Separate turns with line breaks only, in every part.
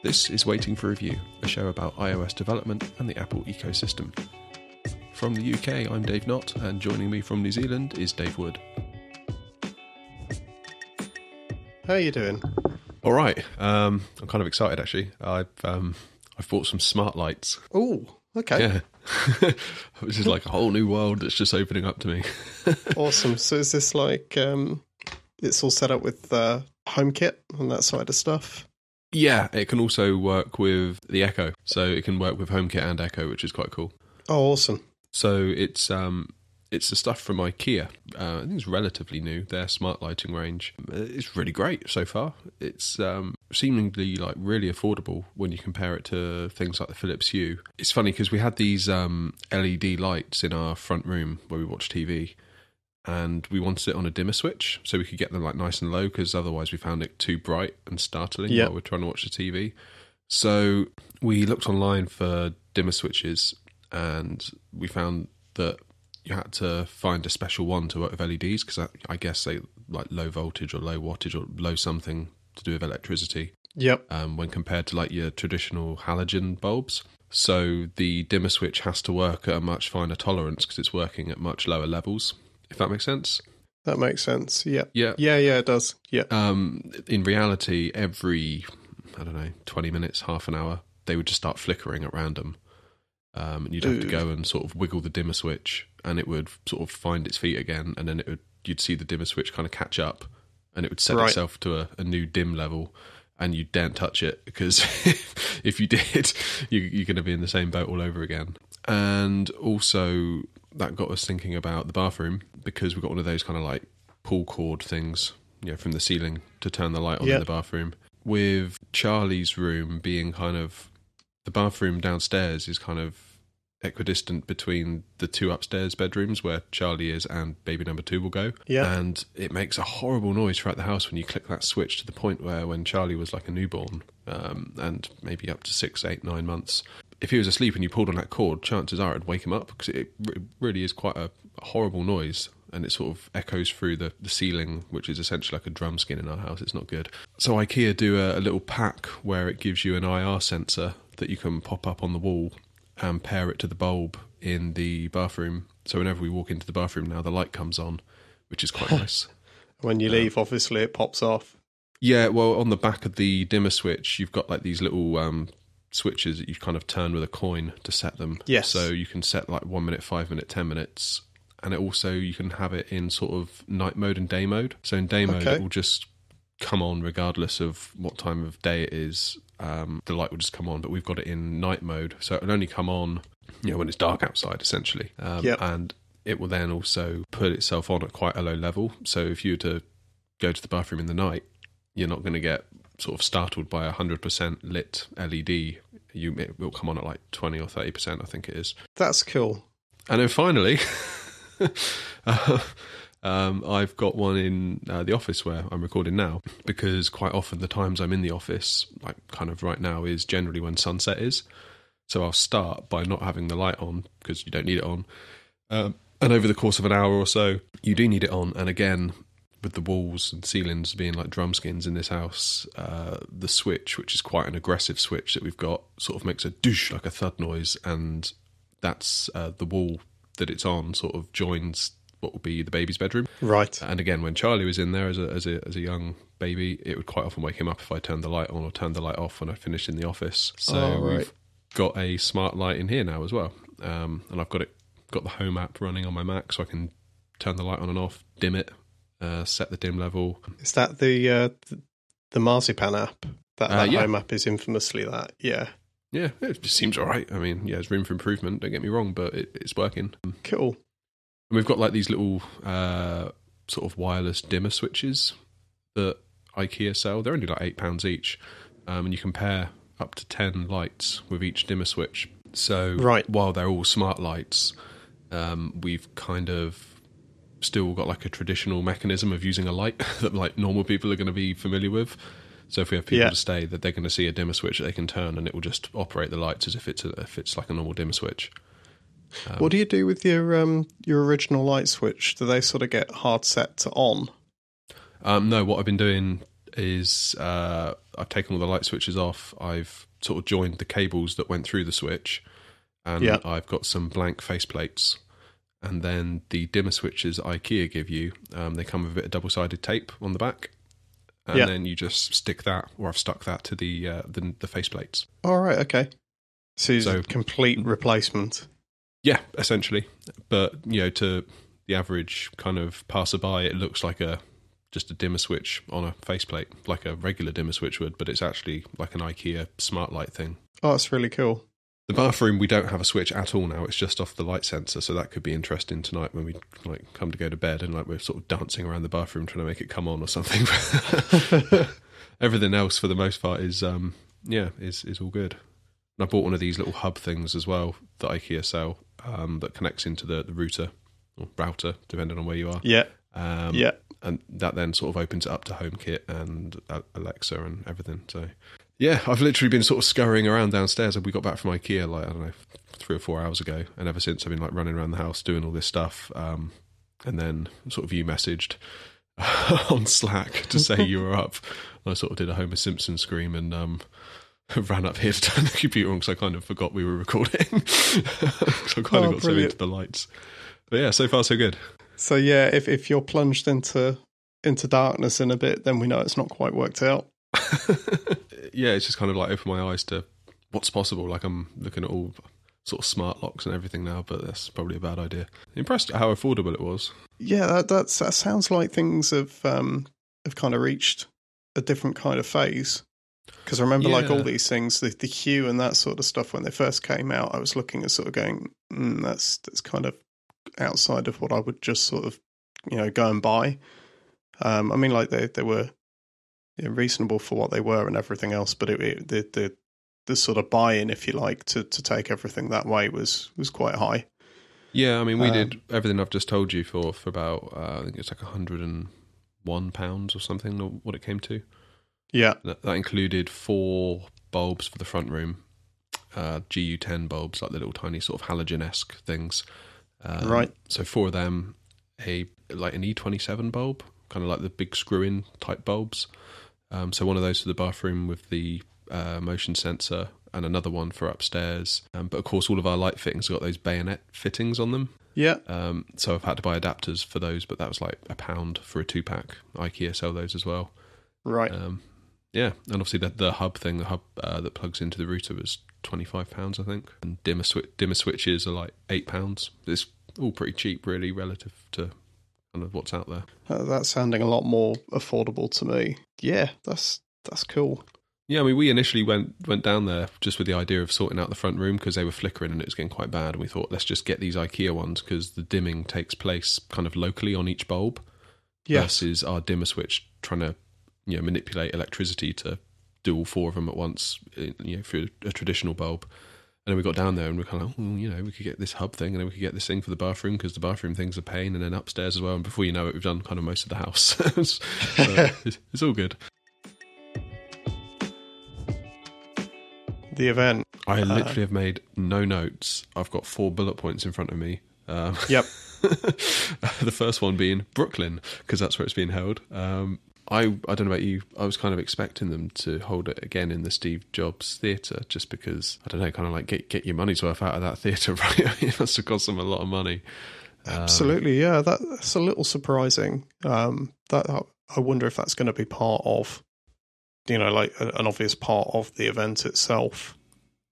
This is Waiting for Review, a show about iOS development and the Apple ecosystem. From the UK, I'm Dave Nott, and joining me from New Zealand is Dave Wood.
How are you doing?
All right, um, I'm kind of excited actually. I've um, I've bought some smart lights.
Oh, okay.
Yeah, which is like a whole new world that's just opening up to me.
awesome. So is this like um it's all set up with uh HomeKit and that side of stuff?
Yeah, it can also work with the Echo, so it can work with HomeKit and Echo, which is quite cool.
Oh, awesome.
So it's um it's the stuff from IKEA. Uh, I think it's relatively new. Their smart lighting range It's really great so far. It's um, seemingly like really affordable when you compare it to things like the Philips Hue. It's funny because we had these um, LED lights in our front room where we watch TV, and we wanted it on a dimmer switch so we could get them like nice and low because otherwise we found it too bright and startling
Yep.
while we're trying to watch the TV. So we looked online for dimmer switches and we found that you had to find a special one to work with LEDs because I, I guess they like low voltage or low wattage or low something to do with electricity
Yep.
um, when compared to like your traditional halogen bulbs. So the dimmer switch has to work at a much finer tolerance because it's working at much lower levels. If that makes sense.
That makes sense. Yeah.
Yeah.
Yeah, yeah, it does. Yeah.
Um, in reality, every I don't know, twenty minutes, half an hour, they would just start flickering at random, um, and you'd have to go and sort of wiggle the dimmer switch, and it would sort of find its feet again, and then it would you'd see the dimmer switch kind of catch up, and it would set
Right.
itself to a, a new dim level, and you daren't touch it because if you did, you, you're going to be in the same boat all over again. And also, that got us thinking about the bathroom because we've got one of those kind of like pull cord things, you know, from the ceiling to turn the light on
Yeah.
in the bathroom. With Charlie's room being kind of the bathroom downstairs is kind of equidistant between the two upstairs bedrooms where Charlie is and baby number two will go.
Yeah.
And it makes a horrible noise throughout the house when you click that switch to the point where when Charlie was like a newborn um, and maybe up to six, eight, nine months, if he was asleep and you pulled on that cord, chances are it'd wake him up because it really is quite a, a horrible noise and it sort of echoes through the, the ceiling, which is essentially like a drum skin in our house. It's not good. So IKEA do a, a little pack where it gives you an IR sensor that you can pop up on the wall and pair it to the bulb in the bathroom. So whenever we walk into the bathroom now, the light comes on, which is quite nice.
When you leave, obviously it pops off.
Yeah, well, on the back of the dimmer switch, you've got like these little um, switches that you kind of turn with a coin to set them.
Yes.
So you can set like one minute, five minute, ten minutes, and it also you can have it in sort of night mode and day mode. So in day mode,
Okay.
it will just come on regardless of what time of day it is. Um, the light will just come on, but we've got it in night mode, so it'll only come on, you know, when it's dark outside, essentially. Um,
Yep.
And it will then also put itself on at quite a low level. So if you were to go to the bathroom in the night, you're not going to get sort of startled by a hundred percent lit LED. You it will come on at like twenty or thirty percent, I think it is.
That's cool.
And then finally, uh, um, I've got one in uh, the office where I'm recording now because quite often the times I'm in the office, like kind of right now, is generally when sunset is. So I'll start by not having the light on because you don't need it on. Um, and over the course of an hour or so, you do need it on. And again, with the walls and ceilings being like drum skins in this house, uh, the switch, which is quite an aggressive switch that we've got, sort of makes a douche like a thud noise, and that's uh, the wall that it's on sort of joins what would be the baby's bedroom.
Right.
And again, when Charlie was in there as a as a as a young baby, it would quite often wake him up if I turned the light on or turned the light off when I finished in the office. So
Oh, right.
we've got a smart light in here now as well, um, and I've got it got the home app running on my Mac, so I can turn the light on and off, dim it, uh, set the dim level.
Is that the uh the, Marzipan app? That,
Uh,
that
yeah.
home app is infamously that. Yeah.
Yeah, it just seems all right. I mean, yeah, there's room for improvement. Don't get me wrong, but it, it's working. And
Cool.
we've got like these little uh, sort of wireless dimmer switches that IKEA sell. They're only like eight pounds each, um, and you can pair up to ten lights with each dimmer switch. So
Right.
while they're all smart lights, um, we've kind of still got like a traditional mechanism of using a light that like normal people are going to be familiar with. So if we have people
Yeah.
to stay, that they're going to see a dimmer switch that they can turn, and it will just operate the lights as if it's a, if it's like a normal dimmer switch.
what do you do with your um your original light switch? Do they sort of get hard set to on?
Um, no, what I've been doing is uh, I've taken all the light switches off. I've sort of joined the cables that went through the switch, and
Yeah.
I've got some blank faceplates. And then the dimmer switches IKEA give you, um, they come with a bit of double sided tape on the back. And
Yeah.
then you just stick that, or I've stuck that to the uh, the, the faceplates.
All right. Okay. So it's
So-
a complete replacement.
Yeah, essentially. But you know, to the average kind of passerby, it looks like a just a dimmer switch on a faceplate, like a regular dimmer switch would, but it's actually like an IKEA smart light thing.
Oh, that's really cool.
The bathroom, we don't have a switch at all now. It's just off the light sensor, so that could be interesting tonight when we like come to go to bed and like we're sort of dancing around the bathroom trying to make it come on or something. Everything else, for the most part, is um yeah is is all good. And I bought one of these little hub things as well that IKEA sell um, that connects into the, the router or router, depending on where you are.
Yeah.
Um,
yeah.
and that then sort of opens it up to HomeKit and uh, Alexa and everything. So, yeah, I've literally been sort of scurrying around downstairs. We got back from IKEA like I don't know three or four hours ago, and ever since I've been like running around the house doing all this stuff. Um, and then sort of you messaged on Slack to say you were up. I sort of did a Homer Simpson scream and um, ran up here to turn the computer on because I kind of forgot we were recording. so I kind
Oh,
of got so into the lights. But yeah, so far so good.
So yeah, if if you're plunged into into darkness in a bit, then we know it's not quite worked out.
Yeah, it's just kind of like opened my eyes to what's possible. Like I'm looking at all sort of smart locks and everything now, but that's probably a bad idea. Impressed at how affordable it was.
Yeah, that that's, that sounds like things have um have kind of reached a different kind of phase. Because I remember, like all these things, the the hue and that sort of stuff when they first came out, I was looking at sort of going, mm, that's that's kind of outside of what I would just sort of you know go and buy. Um, I mean, like they they were yeah, reasonable for what they were and everything else, but it, it the the the sort of buy-in, if you like, to to take everything that way was was quite high.
Yeah, I mean, we
Um,
did everything I've just told you for for about uh, I think it's like hundred and one pounds or something. or What it came to.
Yeah,
That, that included four bulbs for the front room, uh, GU10 bulbs, like the little tiny sort of halogen esque things. Um,
Right.
So four of them, a like an E27 bulb, kind of like the big screw in type bulbs. Um, so one of those for the bathroom with the uh, motion sensor, and another one for upstairs. Um, but of course, all of our light fittings got those bayonet fittings on them.
yeah,
Um, so I've had to buy adapters for those, but that was like a pound for a two pack. IKEA sell those as well.
right.
Um, yeah, and obviously the the hub thing, the hub uh, that plugs into the router was twenty five pounds, I think. And dimmer dimmer switches are like eight pounds. It's all pretty cheap, really, relative to kind of what's out there.
Uh, that's sounding a lot more affordable to me. Yeah, that's that's cool.
Yeah, I mean, we initially went went down there just with the idea of sorting out the front room because they were flickering and it was getting quite bad. And we thought, let's just get these IKEA ones because the dimming takes place kind of locally on each bulb.
Yes.
versus our dimmer switch trying to you know manipulate electricity to do all four of them at once eh, you know through a traditional bulb and then we got down there and we are kind of like, oh, you know we could get this hub thing and then we could get this thing for the bathroom because the bathroom thing's a pain and then upstairs as well and before you know it we've done kind of most of the house so it's, it's all good
The event.
i literally have made no notes i've got four bullet points in front of me um,
Yep.
the first one being Brooklyn because that's where it's being held. Um, I I don't know about you. I was kind of expecting them to hold it again in the Steve Jobs Theatre, just because I don't know, kind of like get get your money's worth out of that theatre, right? it must have cost them a lot of money.
Absolutely, yeah. That, that's a little surprising. Um, that I wonder if that's going to be part of, you know, like an obvious part of the event itself.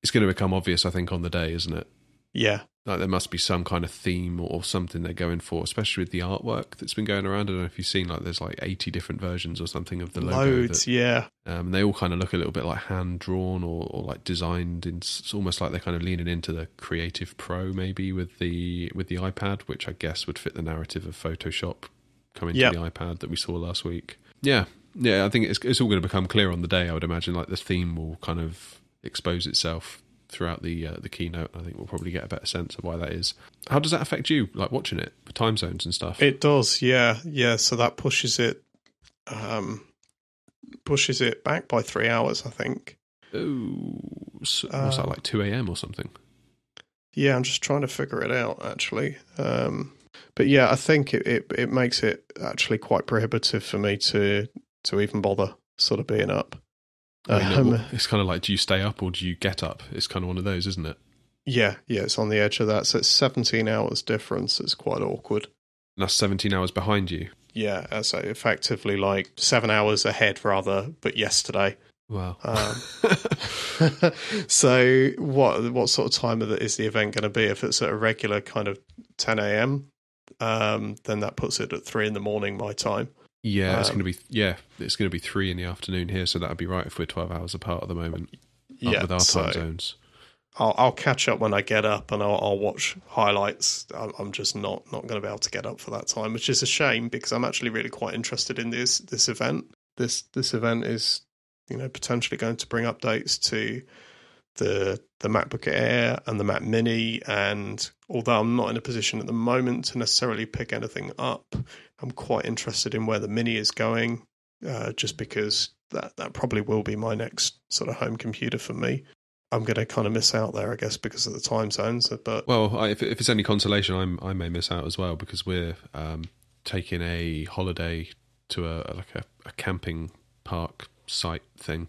It's going to become obvious, I think, on the day, isn't it?
Yeah,
Like there must be some kind of theme or something they're going for, especially with the artwork that's been going around. I don't know if you've seen like there's like 80 different versions or something of the logo.
loads.
that-
Yeah,
Um, they all kind of look a little bit like hand drawn or, or like designed. In, it's almost like they're kind of leaning into the Creative Pro maybe with the with the iPad, which I guess would fit the narrative of Photoshop coming
Yep.
to the iPad that we saw last week. Yeah, yeah. I think it's it's all going to become clear on the day. I would imagine like the theme will kind of expose itself throughout the uh, the keynote. I think we'll probably get a better sense of why that is. How does that affect you? Like watching it, with time zones and stuff.
it does. Yeah, yeah. So that pushes it, um, pushes it back by three hours. I think.
Ooh, so, what's that
Uh,
like two a.m. or something?
Yeah, I'm just trying to figure it out actually. Um, but yeah, I think it, it it makes it actually quite prohibitive for me to to even bother sort of being up.
I mean,
Um,
it's kind of like, do you stay up or do you get up? It's kind of one of those, isn't it?
yeah, yeah, it's on the edge of that. So it's 17 hours difference. It's quite awkward.
And that's 17 hours behind you.
Yeah, so effectively like seven hours ahead rather, but yesterday.
Wow.
Um, so what what sort of time of the, is the event going to be? If it's at a regular kind of 10 a.m., um, then that puts it at three in the morning my time.
Yeah, it's
um,
going to be yeah, it's going to be three in the afternoon here, so that'd be right if we're 12 hours apart at the moment
Yeah,
with our
so
time zones.
I'll, I'll catch up when I get up and I'll, I'll watch highlights. I'm, I'm just not not going to be able to get up for that time, which is a shame because I'm actually really quite interested in this this event. This this event is you know potentially going to bring updates to the the MacBook Air and the Mac Mini. And although I'm not in a position at the moment to necessarily pick anything up, I'm quite interested in where the Mini is going, uh, just because that that probably will be my next sort of home computer for me. I'm going to kind of miss out there, I guess, because of the time zones. But
Well, I, if, if it's any consolation, I'm, I may miss out as well because we're um, taking a holiday to a like a, a camping park site thing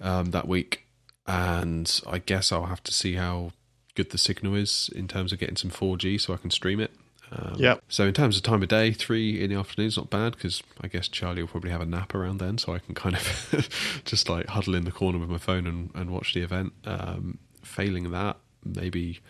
um, that week, and I guess I'll have to see how good the signal is in terms of getting some 4G so I can stream it. Um,
Yep.
So in terms of time of day, three in the afternoon is not bad because I guess Charlie will probably have a nap around then, so I can kind of just like huddle in the corner with my phone and, and watch the event. Um, failing that, maybe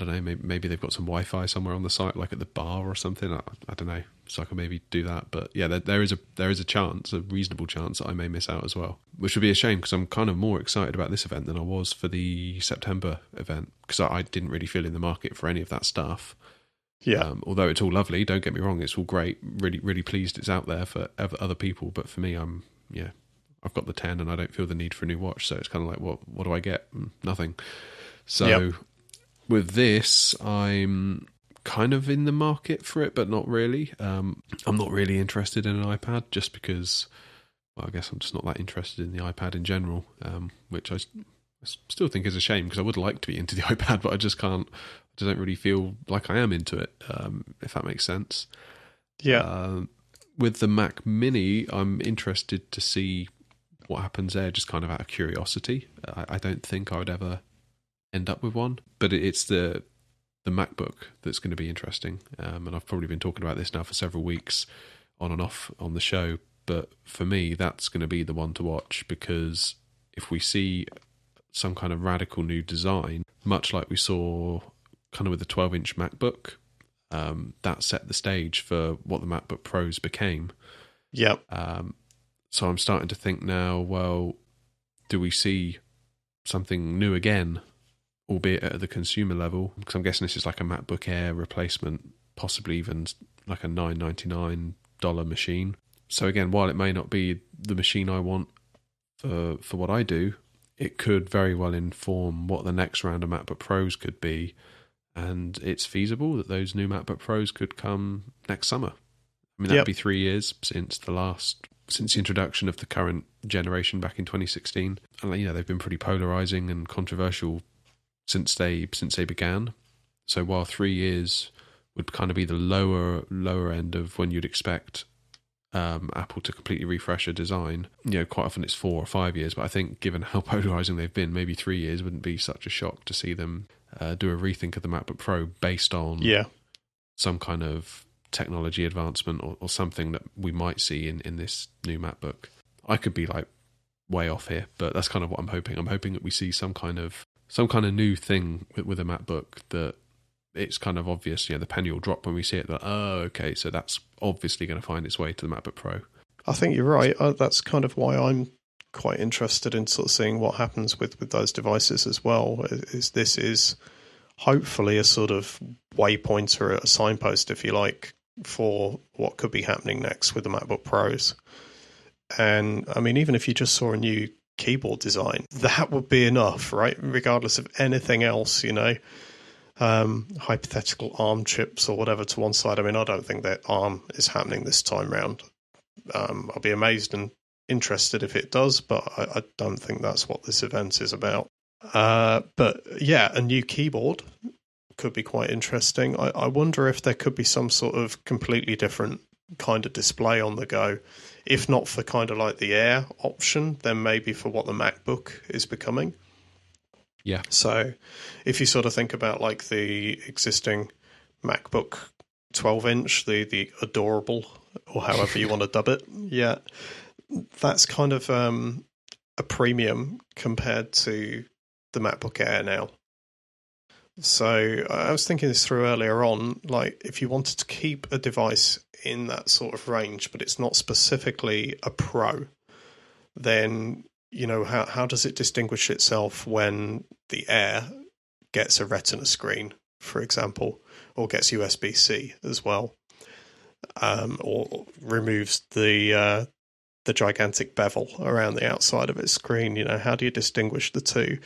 I don't know, maybe, maybe they've got some Wi-Fi somewhere on the site, like at the bar or something. I, I don't know, so I can maybe do that. But yeah, there, there is a there is a chance, a reasonable chance that I may miss out as well, which would be a shame because I'm kind of more excited about this event than I was for the September event because I, I didn't really feel in the market for any of that stuff.
yeah,
Um, although it's all lovely, don't get me wrong, it's all great. Really, really pleased it's out there for other people. But for me, I'm yeah, I've got the ten, and I don't feel the need for a new watch. So it's kind of like, what what do I get? Mm, Nothing. So
Yep.
With this, I'm kind of in the market for it, but not really. Um, I'm not really interested in an iPad just because. Well, I guess I'm just not that interested in the iPad in general, um, which I still think is a shame because I would like to be into the iPad, but I just can't. I just don't really feel like I am into it. Um, if that makes sense.
yeah,
Um, with the Mac Mini, I'm interested to see what happens there, just kind of out of curiosity. I, I don't think I would ever end up with one, but it's the the MacBook that's going to be interesting. Um, and I've probably been talking about this now for several weeks, on and off on the show. But for me, that's going to be the one to watch because if we see some kind of radical new design, much like we saw kind of with the 12 inch MacBook, um, that set the stage for what the MacBook Pros became.
Yep.
Um, so I'm starting to think now, well, do we see something new again, albeit at the consumer level? Because I'm guessing this is like a MacBook Air replacement, possibly even like a $9.99 machine. So again, while it may not be the machine I want for for what I do, it could very well inform what the next round of MacBook Pros could be, and it's feasible that those new MacBook Pros could come next summer. I mean, that'd
Yep.
be three years since the last since the introduction of the current generation back in 2016, and you know they've been pretty polarizing and controversial since they since they began. So while three years would kind of be the lower lower end of when you'd expect um, Apple to completely refresh a design. You know, quite often it's four or five years, but I think given how polarizing they've been, maybe three years wouldn't be such a shock to see them uh, do a rethink of the MacBook Pro based on
yeah,
some kind of technology advancement or, or something that we might see in, in this new MacBook. I could be like way off here, but that's kind of what I'm hoping. I'm hoping that we see some kind of some kind of new thing with, with a MacBook that it's kind of obvious. You know, the penny will drop when we see it. That oh, okay, so that's obviously going to find its way to the MacBook Pro.
I think you're right. Uh, that's kind of why I'm quite interested in sort of seeing what happens with with those devices as well. Is this is hopefully a sort of waypoint or a signpost, if you like, for what could be happening next with the MacBook Pros. And I mean, even if you just saw a new keyboard design, that would be enough, right? Regardless of anything else, you know. Um, hypothetical ARM chips or whatever to one side. I mean, I don't think that ARM is happening this time round. Um, I'll be amazed and interested if it does, but I, I don't think that's what this event is about. Uh, but yeah, a new keyboard could be quite interesting. I, I wonder if there could be some sort of completely different kind of display on the go. If not for kind of like the Air option, then maybe for what the MacBook is becoming.
Yeah.
So if you sort of think about like the existing MacBook 12 inch, the, the adorable, or however you want to dub it, yeah, that's kind of um, a premium compared to the MacBook Air now. So I was thinking this through earlier on. Like, if you wanted to keep a device in that sort of range, but it's not specifically a Pro, then you know how how does it distinguish itself when the Air gets a Retina screen, for example, or gets USB C as well, um, or removes the uh, the gigantic bevel around the outside of its screen? You know, how do you distinguish the two?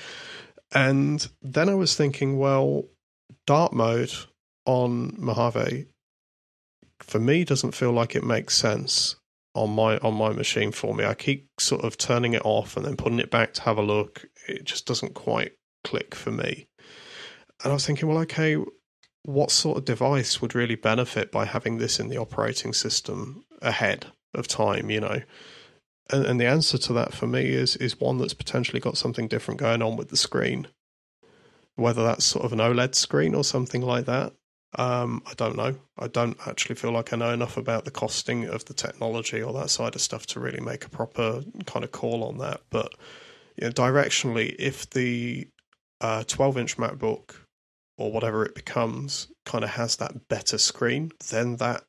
And then I was thinking, well, dark mode on Mojave for me doesn't feel like it makes sense on my on my machine for me. I keep sort of turning it off and then putting it back to have a look. It just doesn't quite click for me. And I was thinking, well, okay, what sort of device would really benefit by having this in the operating system ahead of time, you know? And, and the answer to that for me is is one that's potentially got something different going on with the screen. Whether that's sort of an OLED screen or something like that, um, I don't know. I don't actually feel like I know enough about the costing of the technology or that side of stuff to really make a proper kind of call on that. But you know, directionally, if the uh, 12 inch MacBook or whatever it becomes kind of has that better screen, then that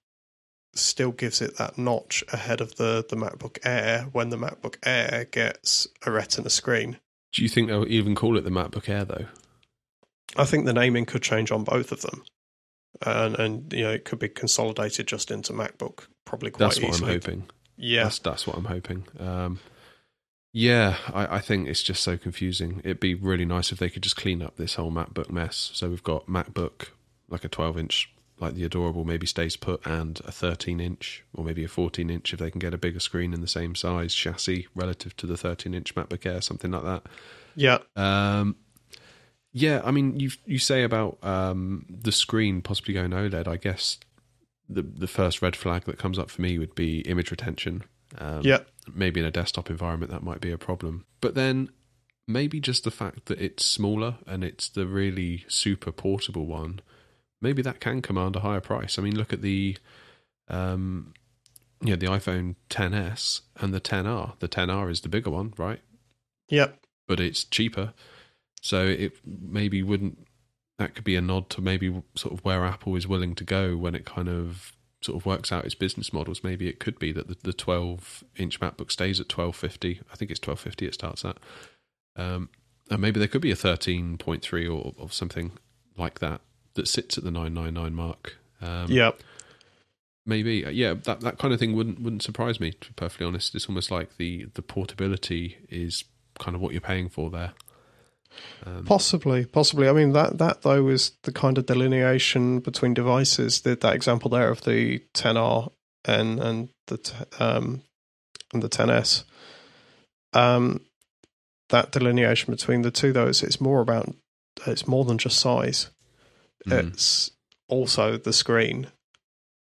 still gives it that notch ahead of the, the MacBook Air when the MacBook Air gets a Retina screen.
Do you think they'll even call it the MacBook Air though?
I think the naming could change on both of them and and you know it could be consolidated just into MacBook probably quite
That's what. I'm hoping.
Yeah,
That's that's what I'm hoping. Um, yeah, I, I think it's just so confusing. It'd be really nice if they could just clean up this whole MacBook mess. So we've got MacBook like a 12 inch, like the adorable, maybe stays put, and a 13 inch or maybe a 14 inch if they can get a bigger screen in the same size chassis relative to the 13 inch MacBook Air, something like that.
yeah,
Um, yeah, I mean, you you say about um, the screen possibly going OLED. I guess the the first red flag that comes up for me would be image retention. Um,
yeah,
maybe in a desktop environment that might be a problem. But then maybe just the fact that it's smaller and it's the really super portable one, maybe that can command a higher price. I mean, look at the um, yeah, the iPhone 10s and the 10R. The 10R is the bigger one, right?
Yep.
But it's cheaper. So it maybe wouldn't that could be a nod to maybe sort of where Apple is willing to go when it kind of sort of works out its business models. Maybe it could be that the, the 12 inch MacBook stays at 1250. I think it's 1250 it starts at. Um, and maybe there could be a 13.3 or, or something like that that sits at the 999 mark. Um,
yeah.
maybe yeah that that kind of thing wouldn't wouldn't surprise me to be perfectly honest it's almost like the the portability is kind of what you're paying for there um,
Possibly, possibly. I mean, that that though is the kind of delineation between devices. That that example there of the 10R and and the um and the 10s. Um, that delineation between the two, though, is it's more about it's more than just size.
Mm.
It's also the screen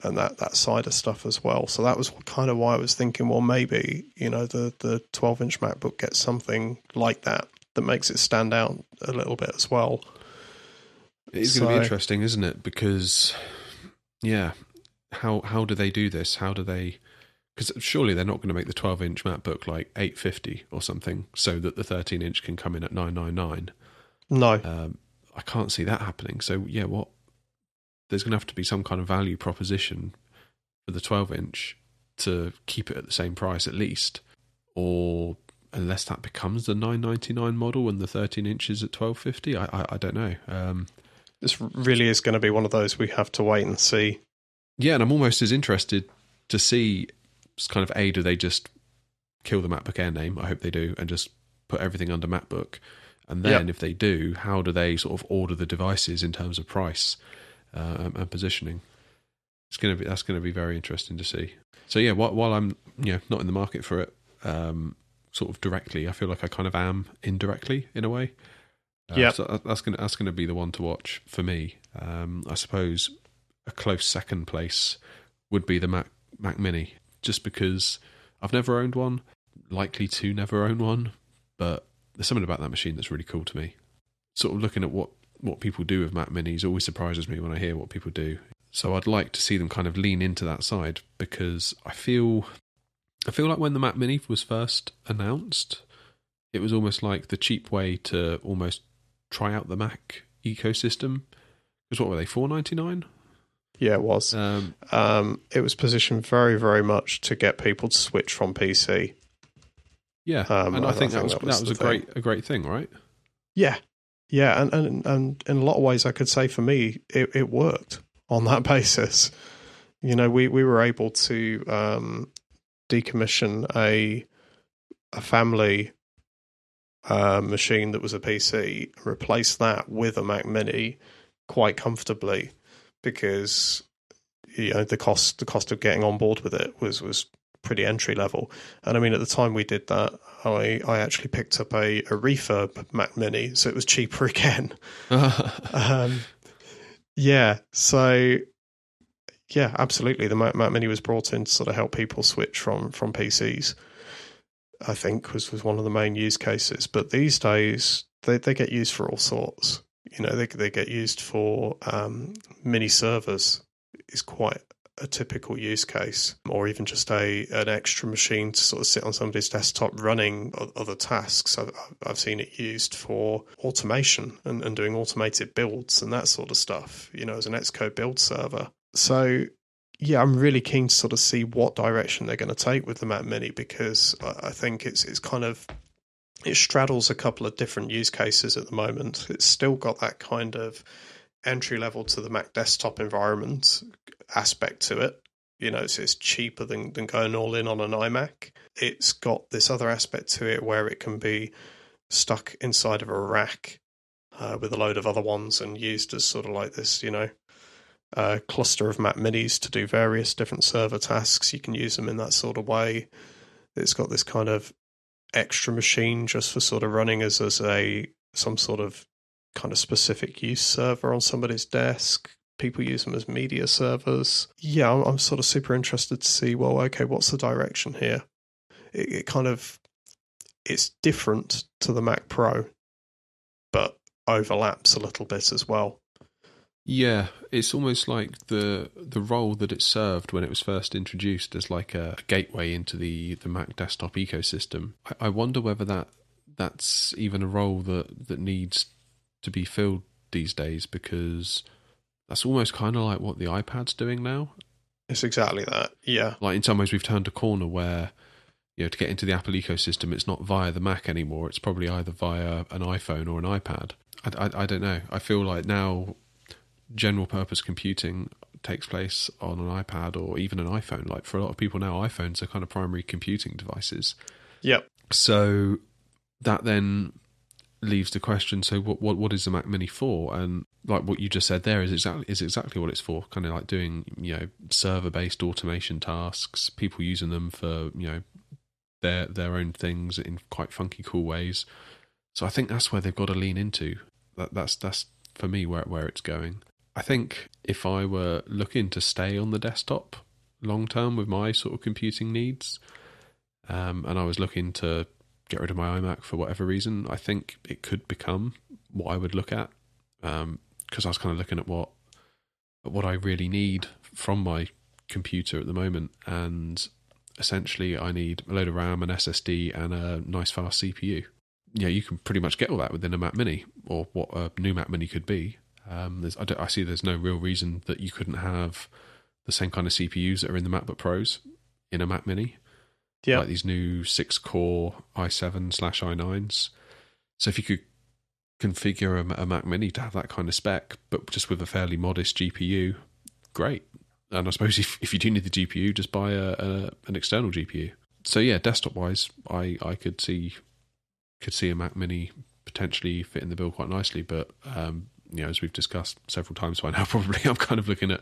and that that side of stuff as well. So that was kind of why I was thinking, well, maybe you know the the 12 inch MacBook gets something like that that makes it stand out a little bit as well.
It's going to be interesting, isn't it? Because, yeah, how how do they do this? How do they? Because surely they're not going to make the 12 inch MacBook like 850 or something, so that the 13 inch can come in at 999.
No,
Um, I can't see that happening. So yeah, what? There's going to have to be some kind of value proposition for the 12 inch to keep it at the same price at least, or unless that becomes the 999 model and the 13 inches at 1250. I I, I don't know. Um,
this really is going to be one of those we have to wait and see.
Yeah, and I'm almost as interested to see kind of a do they just kill the MacBook Air name? I hope they do, and just put everything under MacBook. And then
Yep.
if they do, how do they sort of order the devices in terms of price uh, and- positioning? It's gonna be that's gonna be very interesting to see. So yeah, while, while I'm you know not in the market for it, um, sort of directly, I feel like I kind of am indirectly in a way. Uh,
Yep.
So that's gonna that's gonna be the one to watch for me. Um, I suppose a close second place would be the Mac Mac Mini, just because I've never owned one, likely to never own one, but there's something about that machine that's really cool to me. Sort of looking at what what people do with Mac Minis always surprises me when I hear what people do. So I'd like to see them kind of lean into that side because I feel I feel like when the Mac Mini was first announced, it was almost like the cheap way to almost try out the Mac ecosystem. Because what were they, four ninety nine?
Yeah, it was.
Um,
Um, it was positioned very, very much to get people to switch from PC.
Yeah,
Um,
and
I-
I, think that was
that
that
was
was, a
thing.
great a great thing, right?
Yeah, yeah, and and and in a lot of ways, I could say for me, it, it worked on that basis. You know, we we were able to um, decommission a a family uh, machine that was a PC, replace that with a Mac Mini quite comfortably because you know the cost the cost of getting on board with it was was pretty entry level. And I mean, at the time we did that, I I actually picked up a, a refurb Mac Mini, so it was cheaper again. Um, yeah, so yeah, absolutely. The Mac, Mac Mini was brought in to sort of help people switch from from PCs. I think was was one of the main use cases. But these days, they they get used for all sorts. You know, they they get used for um, mini servers. Is quite a typical use case, or even just a an extra machine to sort of sit on somebody's desktop running other tasks. I've, I've seen it used for automation and, and doing automated builds and that sort of stuff. You know, as an Xcode build server. So yeah, I'm really keen to sort of see what direction they're going to take with the Mac Mini because I, think it's it's kind of it straddles a couple of different use cases at the moment. It's still got that kind of entry level to the Mac desktop environment aspect to it. You know, it's, it's cheaper than, than going all in on an iMac. It's got this other aspect to it where it can be stuck inside of a rack uh, with a load of other ones and used as sort of like this, you know, uh, cluster of Mac Minis to do various different server tasks. You can use them in that sort of way. It's got this kind of extra machine just for sort of running as as a some sort of kind of specific use server on somebody's desk. People use them as media servers. Yeah, I'm, I'm sort of super interested to see. Well, okay, what's the direction here? It, it kind of it's different to the Mac Pro, but overlaps a little bit as well.
Yeah, it's almost like the the role that it served when it was first introduced as like a gateway into the, the Mac desktop ecosystem. I, I wonder whether that that's even a role that, that needs to be filled these days because that's almost kind of like what the iPad's doing now.
It's exactly that. Yeah.
Like in some ways, we've turned a corner where you know to get into the Apple ecosystem, it's not via the Mac anymore. It's probably either via an iPhone or an iPad. I, I, I don't know. I feel like now general purpose computing takes place on an iPad or even an iPhone. Like for a lot of people now, iPhones are kind of primary computing devices.
Yep.
So that then leaves the question: so what what what is the Mac Mini for? And like what you just said there is exactly is exactly what it's for. Kind of like doing you know server based automation tasks. People using them for you know their their own things in quite funky cool ways. So I think that's where they've got to lean into. That that's that's for me where where it's going. I think if I were looking to stay on the desktop long term with my sort of computing needs, um, and I was looking to get rid of my iMac for whatever reason, I think it could become what I would look at because I was kind of looking at what at what I really need from my computer at the moment, and essentially I need a load of RAM, an SSD, and a nice fast CPU. Yeah, you can pretty much get all that within a Mac Mini, or what a new Mac Mini could be. Um, there's, I, I see there's no real reason that you couldn't have the same kind of CPUs that are in the MacBook Pros in a Mac Mini
Yeah.
like these new six core i7 slash i9s. So if you could configure a, a Mac Mini to have that kind of spec, but just with a fairly modest GPU, great. And I suppose if, if you do need the GPU, just buy a, a an external GPU. So yeah, desktop wise, I, I could see could see a Mac Mini potentially fit in the bill quite nicely, but um, you know, as we've discussed several times by now, probably I'm kind of looking at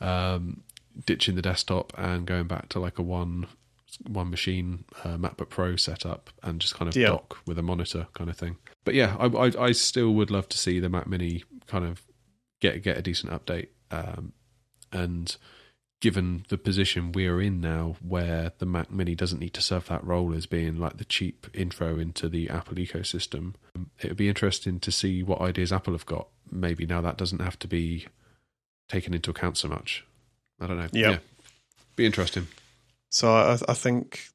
um, ditching the desktop and going back to like a one one machine uh, MacBook Pro setup and just kind of
Yeah.
dock with a monitor kind of thing. But yeah, I, I I still would love to see the Mac Mini kind of get get a decent update um, and given the position we're in now, where the Mac Mini doesn't need to serve that role as being like the cheap intro into the Apple ecosystem, it would be interesting to see what ideas Apple have got. Maybe now that doesn't have to be taken into account so much. I don't know.
Yep.
Yeah, be interesting.
So I, I think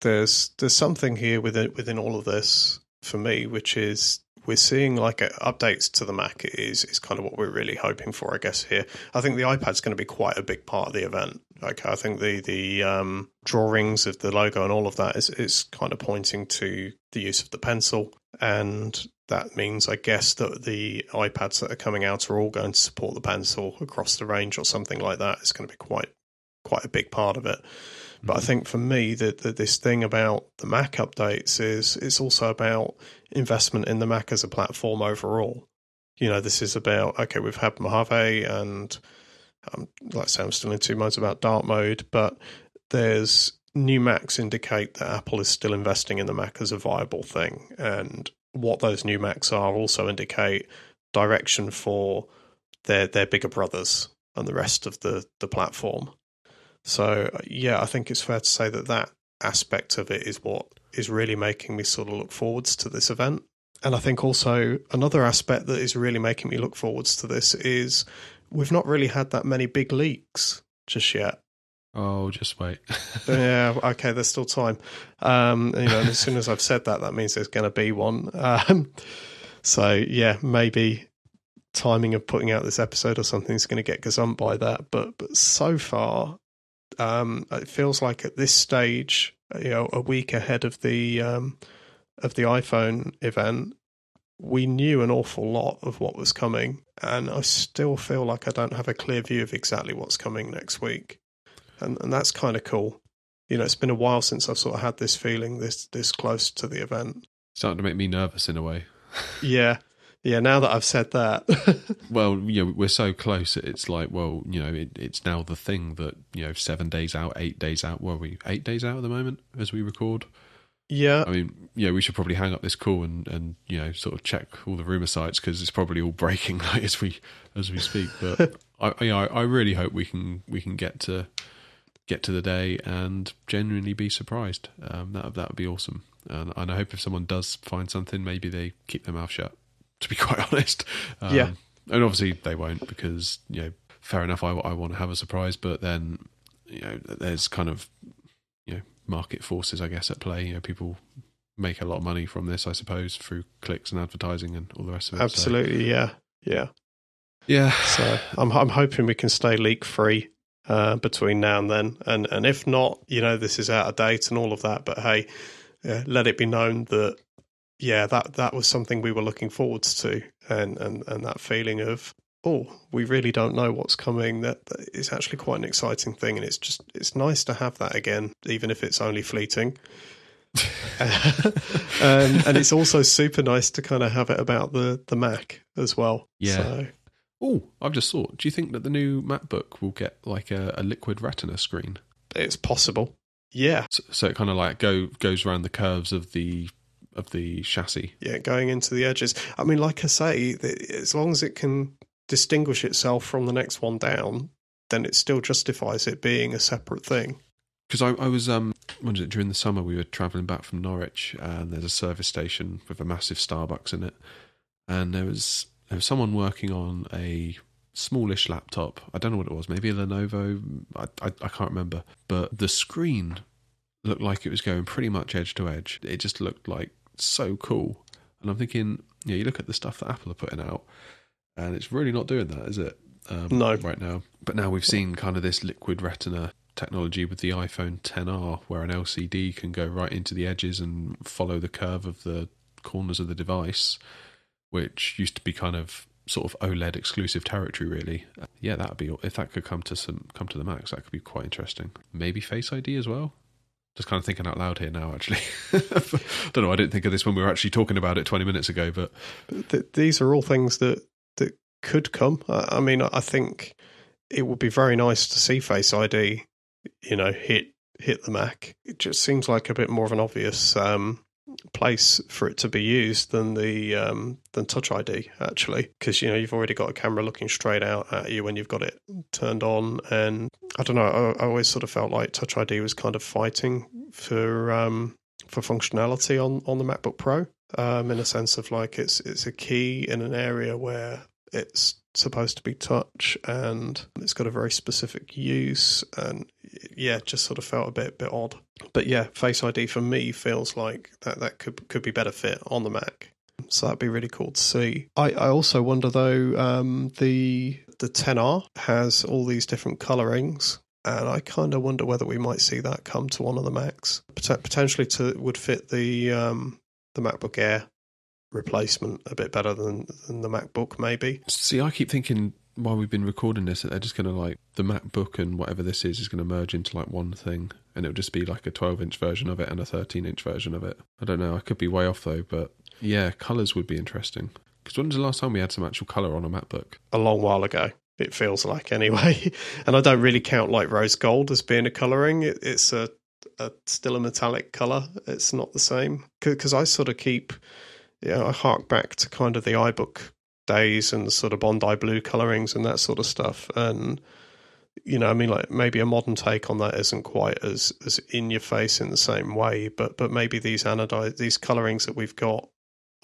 there's there's something here within within all of this for me, which is we're seeing like uh, updates to the Mac is is kind of what we're really hoping for, I guess. Here, I think the iPad's going to be quite a big part of the event. Like, I think the the um, drawings of the logo and all of that is is kind of pointing to the use of the pencil, and that means, I guess, that the iPads that are coming out are all going to support the pencil across the range or something like that. It's going to be quite quite a big part of it. But I think for me, that this thing about the Mac updates is it's also about investment in the Mac as a platform overall. You know, this is about okay, we've had Mojave, and um, like I say, I'm still in two minds about dark mode, but there's new Macs indicate that Apple is still investing in the Mac as a viable thing, and what those new Macs are also indicate direction for their their bigger brothers and the rest of the the platform. So yeah, I think it's fair to say that that aspect of it is what is really making me sort of look forwards to this event. And I think also another aspect that is really making me look forwards to this is we've not really had that many big leaks just yet.
Oh, just wait.
yeah, okay, there's still time. Um, you know, as soon as I've said that, that means there's going to be one. Um, so yeah, maybe timing of putting out this episode or something is going to get gazumped by that. But but so far, um, it feels like at this stage, you know, a week ahead of the um, of the iPhone event, we knew an awful lot of what was coming, and I still feel like I don't have a clear view of exactly what's coming next week, and and that's kind of cool. You know, it's been a while since I've sort of had this feeling this this close to the event.
Starting to make me nervous in a way.
yeah, yeah, now that I've said that.
well, you know, we're so close. It's like, well, you know, it, it's now the thing that you know, seven days out, eight days out. Were we eight days out at the moment as we record?
Yeah.
I mean, yeah, we should probably hang up this call and and you know, sort of check all the rumor sites because it's probably all breaking like, as we as we speak. But I, you know, I, really hope we can we can get to get to the day and genuinely be surprised. Um, that that would be awesome. And, and I hope if someone does find something, maybe they keep their mouth shut to be quite honest.
Um, yeah.
And obviously they won't because, you know, fair enough, I, I want to have a surprise, but then, you know, there's kind of, you know, market forces, I guess, at play. You know, people make a lot of money from this, I suppose, through clicks and advertising and all the rest of it.
Absolutely, so. yeah. Yeah.
Yeah.
So I'm I'm hoping we can stay leak free uh, between now and then, and and if not, you know, this is out of date and all of that. But hey, uh, let it be known that yeah, that that was something we were looking forwards to, and and and that feeling of oh, we really don't know what's coming. That, that is actually quite an exciting thing, and it's just it's nice to have that again, even if it's only fleeting. um, and it's also super nice to kind of have it about the the Mac as well.
Yeah.
So.
Oh, I've just thought. Do you think that the new MacBook will get like a, a liquid Retina screen?
It's possible. Yeah.
So, so it kind of like go goes around the curves of the of the chassis.
Yeah, going into the edges. I mean, like I say, as long as it can distinguish itself from the next one down, then it still justifies it being a separate thing.
Because I, I, was, um, when was it, during the summer, we were travelling back from Norwich, and there's a service station with a massive Starbucks in it, and there was there was someone working on a smallish laptop. I don't know what it was, maybe a Lenovo. I, I, I can't remember, but the screen looked like it was going pretty much edge to edge. It just looked like so cool. And I'm thinking, yeah, you look at the stuff that Apple are putting out, and it's really not doing that, is it?
Um, no,
right now. But now we've seen kind of this liquid retina technology with the iPhone 10R, where an LCD can go right into the edges and follow the curve of the corners of the device, which used to be kind of sort of OLED exclusive territory, really. Yeah, that would be if that could come to some come to the Macs, that could be quite interesting. Maybe Face ID as well. Just kind of thinking out loud here now, actually. i don't know. I didn't think of this when we were actually talking about it 20 minutes ago, but
Th- these are all things that that could come. I mean, I think it would be very nice to see Face ID, you know, hit hit the Mac. It just seems like a bit more of an obvious um, place for it to be used than the um, than Touch ID actually, because you know you've already got a camera looking straight out at you when you've got it turned on, and I don't know. I, I always sort of felt like Touch ID was kind of fighting for um, for functionality on on the MacBook Pro, um, in a sense of like it's it's a key in an area where it's supposed to be touch and it's got a very specific use. And yeah just sort of felt a bit bit odd but yeah face id for me feels like that that could could be better fit on the mac so that'd be really cool to see i i also wonder though um the the 10r has all these different colorings and I kind of wonder whether we might see that come to one of the Macs. Potentially, to would fit the um, the MacBook Air replacement a bit better than than the MacBook, maybe.
See, I keep thinking while we've been recording this that they're just going to like the MacBook and whatever this is is going to merge into like one thing, and it'll just be like a 12 inch version of it and a 13 inch version of it. I don't know. I could be way off though, but yeah, colors would be interesting. Because when was the last time we had some actual color on a MacBook?
A long while ago. It feels like anyway, and I don't really count like rose gold as being a coloring. It, it's a, a still a metallic color. It's not the same because I sort of keep yeah, I hark back to kind of the iBook days and sort of Bondi blue colorings and that sort of stuff. And you know, I mean, like maybe a modern take on that isn't quite as as in your face in the same way, but but maybe these anodized these colorings that we've got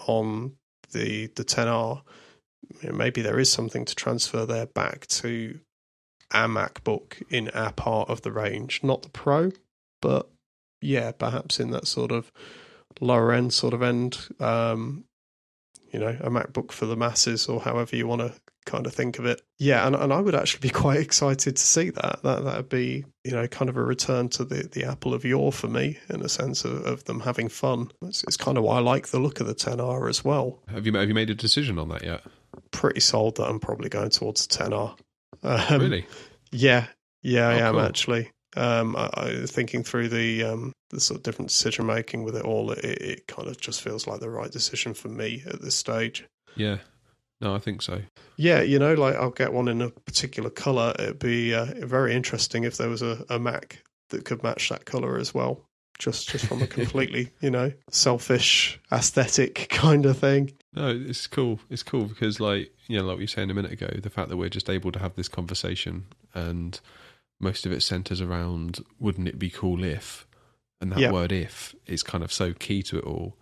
on the the 10R, you know, maybe there is something to transfer there back to our MacBook in our part of the range, not the Pro, but yeah, perhaps in that sort of lower end sort of end, um, you know, a MacBook for the masses or however you want to kind of think of it. Yeah, and, and I would actually be quite excited to see that. That that would be, you know, kind of a return to the, the Apple of yore for me in a sense of, of them having fun. It's, it's kind of why I like the look of the 10R as well.
Have you have you made a decision on that yet?
Pretty sold that I'm probably going towards the 10R. Um,
really?
Yeah, yeah, I oh, am cool. actually. Um, I, I, thinking through the um, the sort of different decision making with it all, it, it kind of just feels like the right decision for me at this stage.
Yeah, no, I think so.
Yeah, you know, like I'll get one in a particular color. It'd be uh, very interesting if there was a, a Mac that could match that color as well. Just, just from a completely, you know, selfish aesthetic kind of thing.
No, it's cool. It's cool because, like, you know, like you were saying a minute ago, the fact that we're just able to have this conversation and most of it centers around wouldn't it be cool if and that yep. word if is kind of so key to it all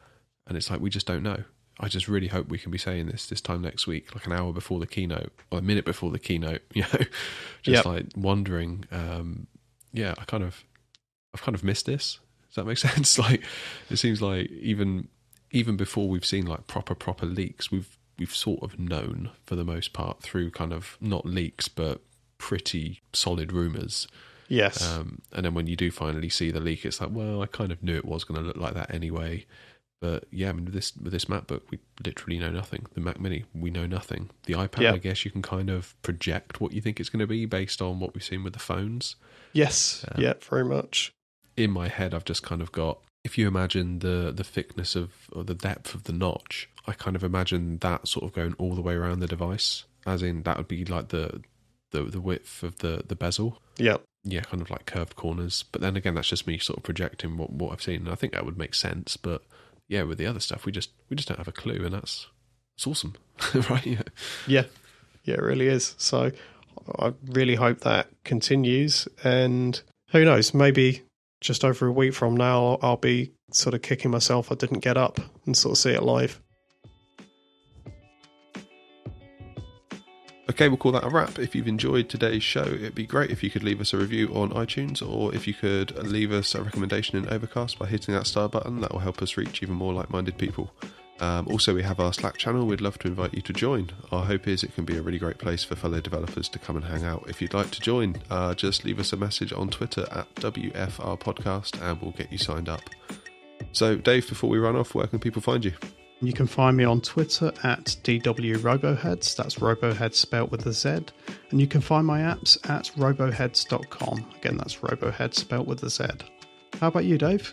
and it's like we just don't know i just really hope we can be saying this this time next week like an hour before the keynote or a minute before the keynote you know just yep. like wondering um yeah i kind of i've kind of missed this does that make sense like it seems like even even before we've seen like proper proper leaks we've we've sort of known for the most part through kind of not leaks but pretty solid rumours.
Yes.
Um, and then when you do finally see the leak, it's like, well, I kind of knew it was going to look like that anyway. But yeah, I mean, with this with this MacBook, we literally know nothing. The Mac Mini, we know nothing. The iPad, yep. I guess you can kind of project what you think it's going to be based on what we've seen with the phones.
Yes. Um, yeah, very much.
In my head, I've just kind of got. If you imagine the the thickness of or the depth of the notch, I kind of imagine that sort of going all the way around the device. As in, that would be like the the the width of the the bezel.
Yeah.
Yeah, kind of like curved corners. But then again, that's just me sort of projecting what what I've seen. And I think that would make sense. But yeah, with the other stuff, we just we just don't have a clue, and that's it's awesome, right? Yeah.
Yeah. Yeah, it really is. So I really hope that continues. And who knows, maybe just over a week from now, I'll be sort of kicking myself I didn't get up and sort of see it live.
Okay, we'll call that a wrap. If you've enjoyed today's show, it'd be great if you could leave us a review on iTunes or if you could leave us a recommendation in Overcast by hitting that star button. That will help us reach even more like minded people. Um, also, we have our Slack channel. We'd love to invite you to join. Our hope is it can be a really great place for fellow developers to come and hang out. If you'd like to join, uh, just leave us a message on Twitter at WFR Podcast and we'll get you signed up. So, Dave, before we run off, where can people find you?
You can find me on Twitter at DWRoboheads, that's Roboheads spelt with a Z, and you can find my apps at roboheads.com. Again, that's Roboheads spelt with a Z. How about you, Dave?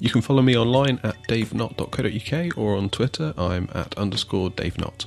You can follow me online at davenott.co.uk or on Twitter, I'm at underscore davenott.